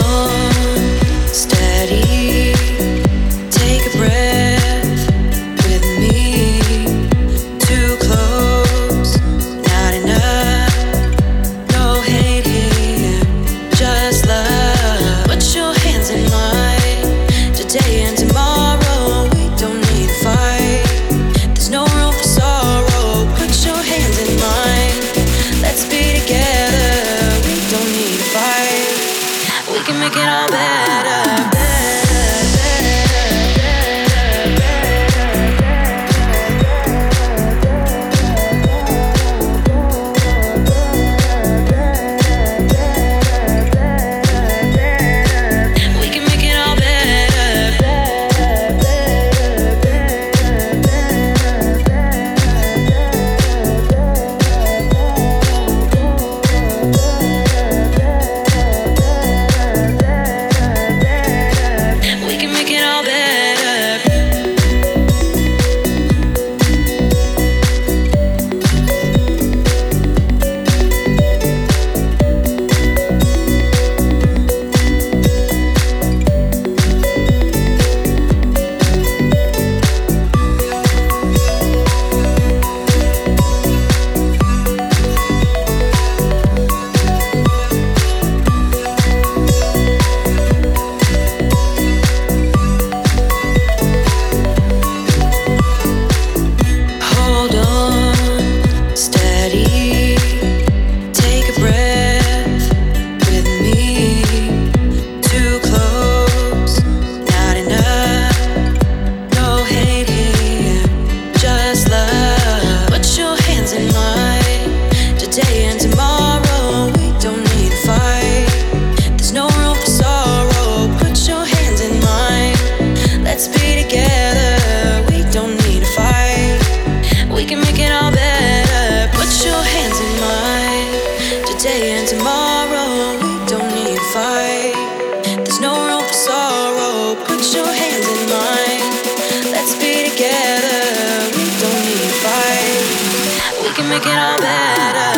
Hold make it all better.